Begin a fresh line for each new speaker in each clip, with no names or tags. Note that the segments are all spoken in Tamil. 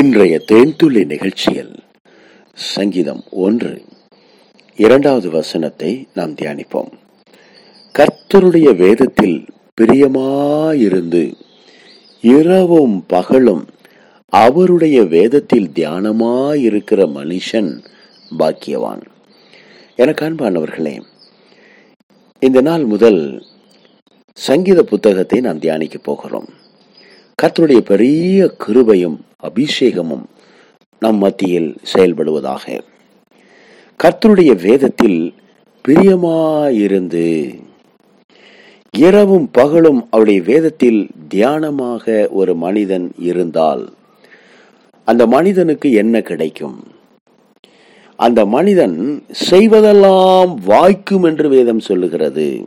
இன்றைய தேன்துளி நிகழ்ச்சியில் சங்கீதம் ஒன்று. இரண்டாவது வசனத்தை நாம் தியானிப்போம். கர்த்தருடைய வேதத்தில் பிரியமாயிருந்து இரவும் பகலும் அவருடைய வேதத்தில் தியானமாயிருக்கிற மனுஷன் பாக்கியவான். எனக்கு அன்பானவர்களே இந்த நாள் முதல் சங்கீத புத்தகத்தை நாம் தியானிக்க போகிறோம். கர்த்தருடைய பெரிய கிருபையும் அபிஷேகமும் நம் மத்தியில் செயல்படுவதாக. கர்த்தருடைய வேதத்தில் பிரியமாயிருந்து இரவும் பகலும் அவருடைய வேதத்தில் தியானமாக ஒரு மனிதன் இருந்தால் அந்த மனிதனுக்கு என்ன கிடைக்கும்? அந்த மனிதன் செய்வதெல்லாம் வாய்க்கும் என்று வேதம் சொல்லுகிறது.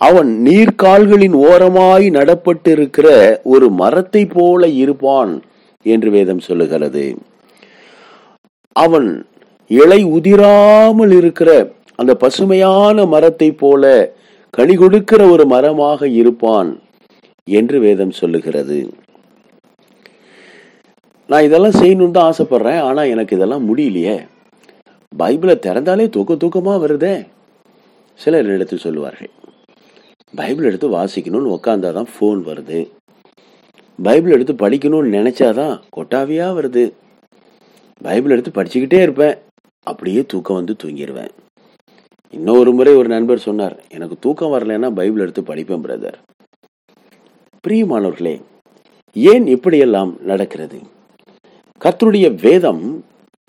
அவன் நீர்க்கால்களின் ஓரமாய் நடப்பட்டிருக்கிற ஒரு மரத்தை போல இருப்பான் என்று வேதம் சொல்லுகிறது. அவன் இலை உதிராமல் இருக்கிற அந்த பசுமையான மரத்தை போல கனி கொடுக்கிற ஒரு மரமாக இருப்பான் என்று வேதம் சொல்லுகிறது. நான் இதெல்லாம் செய்யணும்னு தான் ஆசைப்படுறேன் ஆனா எனக்கு இதெல்லாம் முடியலையே. பைபிளை திறந்தாலே தூக்க தூக்கமா வருதே சிலர் எடுத்து சொல்லுவார்கள். பைபிள் எடுத்து வாசிக்கணும்னு உக்காந்தாதான் ஃபோன் வருது. பைபிள் எடுத்து படிக்கணும்னு நினைச்சாதான் கொட்டாவியா வருது. பைபிள் எடுத்து படிச்சுக்கிட்டே இருப்பேன். அப்படியே தூக்கம் வந்து தூங்கிடுவேன் இன்னொரு முறை ஒரு நண்பர் சொன்னார் எனக்கு தூக்கம் வரலைன்னா பைபிள் எடுத்து படிப்பேன் பிரதர். பிரியமானவர்களே ஏன் இப்படியெல்லாம் நடக்கிறது? கர்த்தருடைய வேதம்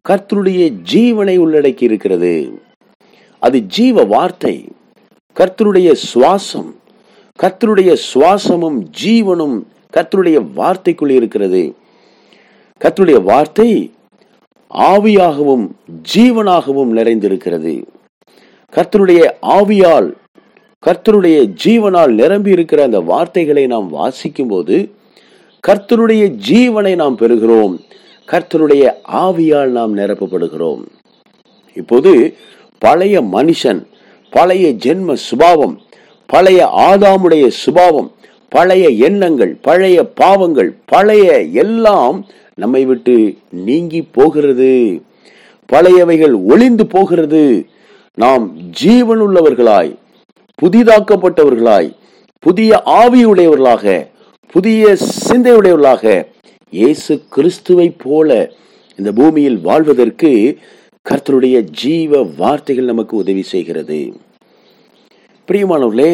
கர்த்தருடைய ஜீவனை உள்ளடக்கி இருக்கிறது. அது ஜீவ வார்த்தை. கர்த்தருடைய சுவாசம் கர்த்தருடைய சுவாசமும் ஜீவனும் கர்த்தருடைய வார்த்தைக்குள் இருக்கிறது. கர்த்தருடைய வார்த்தை ஆவியாகவும் ஜீவனாகவும் நிறைந்திருக்கிறது. கர்த்தருடைய ஆவியால் கர்த்தருடைய ஜீவனால் நிரம்பி இருக்கிற அந்த வார்த்தைகளை நாம் வாசிக்கும் போது கர்த்தருடைய ஜீவனை நாம் பெறுகிறோம். கர்த்தருடைய ஆவியால் நாம் நிரப்பப்படுகிறோம். இப்போது பழைய மனுஷன் பழைய ஜென்ம சுபாவம் பழைய ஆதாமுடைய சுபாவம் பழைய எண்ணங்கள் பழைய பாவங்கள் பழைய எல்லாம் நம்மை விட்டு நீங்கி போகிறது. பழையவைகள் ஒளிந்து போகிறது. நாம் ஜீவன் உள்ளவர்களாய் புதிதாக்கப்பட்டவர்களாய் புதிய ஆவியுடையவர்களாக புதிய சிந்தையுடையவர்களாக இயேசு கிறிஸ்துவை போல இந்த பூமியில் வாழ்வதற்கு கர்த்தருடைய ஜீவ வார்த்தைகள் நமக்கு உதவி செய்கிறது. பிரியமானவர்களே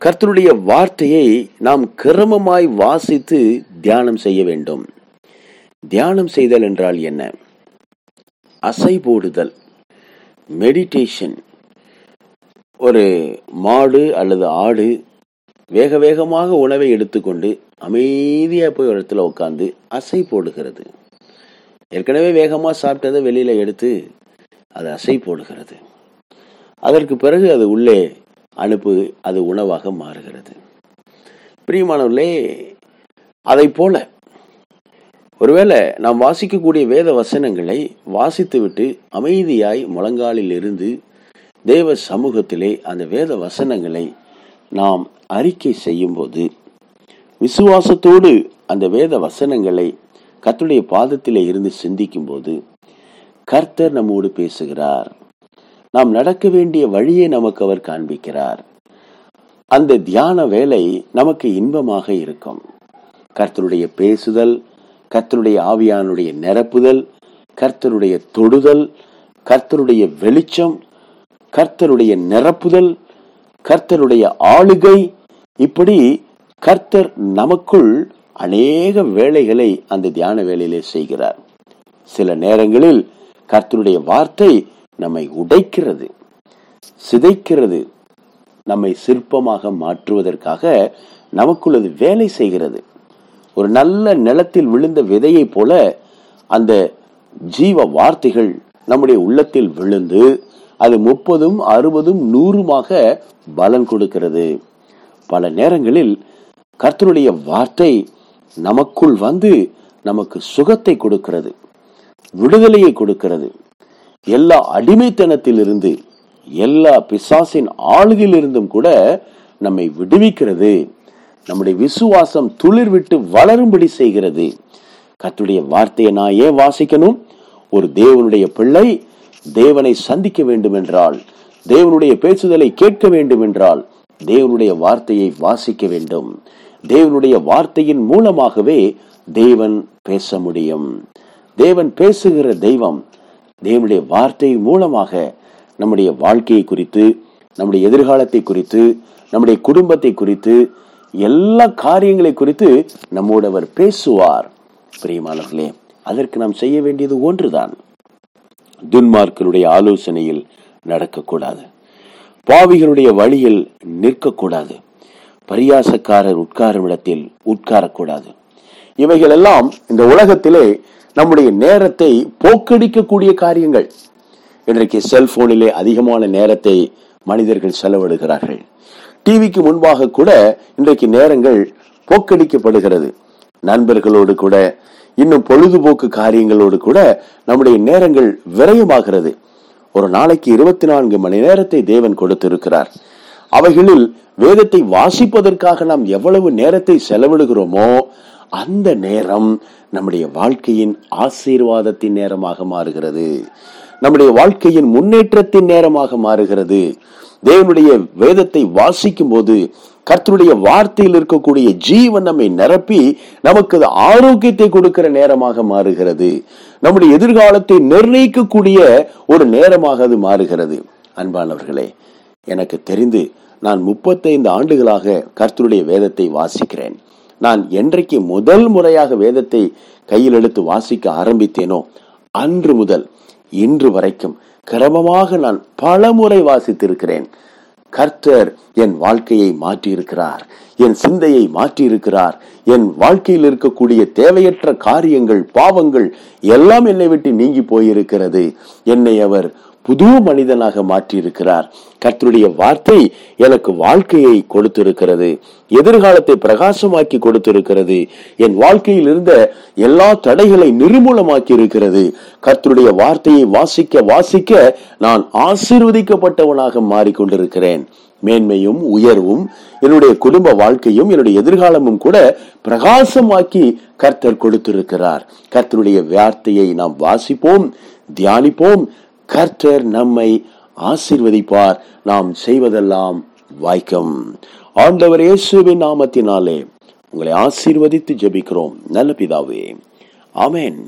கர்த்தருடைய வார்த்தையை நாம் கிரமமாய் வாசித்து தியானம் செய்ய வேண்டும். தியானம் செய்தல் என்றால் என்ன? அசை போடுதல் மெடிடேஷன் ஒரு மாடு அல்லது ஆடு வேக வேகமாக உணவை எடுத்துக்கொண்டு அமைதியாக போய் இடத்துல உட்காந்து அசை போடுகிறது. ஏற்கனவே வேகமாக சாப்பிட்டதை வெளியில் எடுத்து அது அசை போடுகிறது. அதற்கு பிறகு அது உள்ளே அனுப்பு அது உணவாக மாறுகிறது. பிரியமானவர்களே அதை போல ஒருவேளை நாம் வாசிக்கக்கூடிய வேத வசனங்களை வாசித்துவிட்டு அமைதியாய் முழங்காலில் இருந்து தேவ சமூகத்திலே அந்த வேத வசனங்களை நாம் அறிக்கை செய்யும்போது விசுவாசத்தோடு அந்த வேத வசனங்களை கர்த்தருடைய பாதத்திலே இருந்து சிந்திக்கும் போது கர்த்தர் நம்மோடு பேசுகிறார். நாம் நடக்க வேண்டிய வழியை நமக்கு அவர் காண்பிக்கிறார். அந்த தியான வேலை நமக்கு இன்பமாக இருக்கும். கர்த்தருடைய பேசுதல் கர்த்தருடைய ஆவியானுடைய நிரப்புதல் கர்த்தருடைய தொடுதல் கர்த்தருடைய வெளிச்சம் கர்த்தருடைய நிரப்புதல் கர்த்தருடைய ஆளுகை இப்படி கர்த்தர் நமக்குள் அநேக வேலைகளை அந்த தியான வேலையிலே செய்கிறார். சில நேரங்களில் கர்த்தருடைய வார்த்தை நம்மை உடைக்கிறது சிதைக்கிறது நம்மை சிற்பமாக மாற்றுவதற்காக நமக்குள் அது வேலை செய்கிறது. ஒரு நல்ல நிலத்தில் விழுந்த விதையை போல அந்த ஜீவ வார்த்தைகள் நம்முடைய உள்ளத்தில் விழுந்து அது முப்பதும் அறுபதும் நூறுமாக பலன் கொடுக்கிறது. பல நேரங்களில் கர்த்தருடைய வார்த்தை நமக்குள் வந்து நமக்கு சுகத்தை கொடுக்கிறது விடுதலையை கொடுக்கிறது. எல்லா அடிமைத்தனத்திலிருந்து எல்லா பிசாசின் ஆளுகையிலிருந்தும் கூட நம்மை விடுவிக்கிறது. நம்முடைய விசுவாசம் துளிர் விட்டு வளரும்படி செய்கிறது. கத்துடைய வார்த்தையை நான் ஏன் வாசிக்கணும்? ஒரு தேவனுடைய பிள்ளை தேவனை சந்திக்க வேண்டும் என்றால் தேவனுடைய பேசுதலை கேட்க வேண்டும் என்றால் தேவனுடைய வார்த்தையை வாசிக்க வேண்டும். தேவனுடைய வார்த்தையின் மூலமாகவே தேவன் பேச முடியும் தேவன் பேசுகிற தெய்வம் தேவனுடைய வார்த்தை மூலமாக நம்முடைய வாழ்க்கையை குறித்து நம்முடைய எதிர்காலத்தை குறித்து நம்முடைய குடும்பத்தை குறித்து எல்லா காரியங்களை குறித்து நம்மோடு அவர் பேசுவார். பிரியமானவர்களே அதற்கு நாம் செய்ய வேண்டியது ஒன்றுதான். துன்மார்க்கனுடைய ஆலோசனையில் நடக்கக்கூடாது. பாவிகளுடைய வழியில் நிற்கக்கூடாது. பரியாசக்காரர் உட்காரும் இடத்தில் உட்காரக்கூடாது. இவைகள் எல்லாம் இந்த உலகத்திலே நம்முடைய நேரத்தை போக்கடிக்கக்கூடிய காரியங்கள். இன்றைக்கு செல்போனிலே அதிகமான நேரத்தை மனிதர்கள் செலவிடுகிறார்கள். டிவிக்கு முன்பாக கூட இன்றைக்கு நேரங்கள் போக்கடிக்கப்படுகிறது. நண்பர்களோடு கூட இன்னும் பொழுதுபோக்கு காரியங்களோடு கூட நம்முடைய நேரங்கள் விரயமாகிறது. ஒரு நாளைக்கு இருபத்தி நான்கு மணி நேரத்தை தேவன் கொடுத்திருக்கிறார். அவைகளில் வேதத்தை வாசிப்பதற்காக நாம் எவ்வளவு நேரத்தை செலவிடுகிறோமோ அந்த நேரம் நம்முடைய வாழ்க்கையின் ஆசீர்வாதத்தின் நேரமாக மாறுகிறது. நம்முடைய வாழ்க்கையின் முன்னேற்றத்தின் நேரமாக மாறுகிறது. தேவனுடைய வேதத்தை வாசிக்கும் போது கர்த்தருடைய வார்த்தையில் இருக்கக்கூடிய ஜீவன் நம்மை நிரப்பி நமக்கு ஆரோக்கியத்தை கொடுக்கிற நேரமாக மாறுகிறது. நம்முடைய எதிர்காலத்தை நிர்ணயிக்கக்கூடிய ஒரு நேரமாக அது மாறுகிறது. அன்பானவர்களே எனக்கு தெரிந்து நான் முப்பத்தைந்து ஆண்டுகளாக கர்த்தருடைய வேதத்தை வாசிக்கிறேன். நான் என்றைக்கு முதல் முறையாக வேதத்தை கையில் எடுத்து வாசிக்க ஆரம்பித்தேனோ அன்று முதல் இன்று வரைக்கும் கிரமமாக நான் பல முறை வாசித்திருக்கிறேன். கர்த்தர் என் வாழ்க்கையை மாற்றியிருக்கிறார் என் சிந்தையை மாற்றியிருக்கிறார் என் வாழ்க்கையில் இருக்கக்கூடிய தேவையற்ற காரியங்கள் பாவங்கள் எல்லாம் என்னை விட்டு நீங்கி போயிருக்கிறது. என்னை அவர் புது மனிதனாக மாற்றியிருக்கிறார். கர்த்தருடைய வார்த்தை எனக்கு வாழ்க்கையை கொடுத்திருக்கிறது. எதிர்காலத்தை பிரகாசமாக்கி கொடுத்திருக்கிறது. என் வாழ்க்கையில் இருந்த எல்லா தடைகளை நிர்மூலமாக்கி இருக்கிறது கர்த்தருடைய வார்த்தையை வாசிக்க வாசிக்க நான் ஆசீர்வதிக்கப்பட்டவனாக மாறிக்கொண்டிருக்கிறேன். மேன்மையும் உயர்வும் என்னுடைய குடும்ப வாழ்க்கையும் என்னுடைய எதிர்காலமும் கூட பிரகாசமாக்கி கர்த்தர் கொடுத்திருக்கிறார். கர்த்தருடைய வார்த்தையை நாம் வாசிப்போம் தியானிப்போம் கர்த்தர் நம்மை ஆசிர்வதிப்பார். நாம் செய்வதெல்லாம் வாய்க்கும். ஆண்டவர் இயேசுவின் நாமத்தினாலே உங்களை ஆசீர்வதித்து ஜெபிக்கிறோம். நல்ல பிதாவே. ஆமேன்.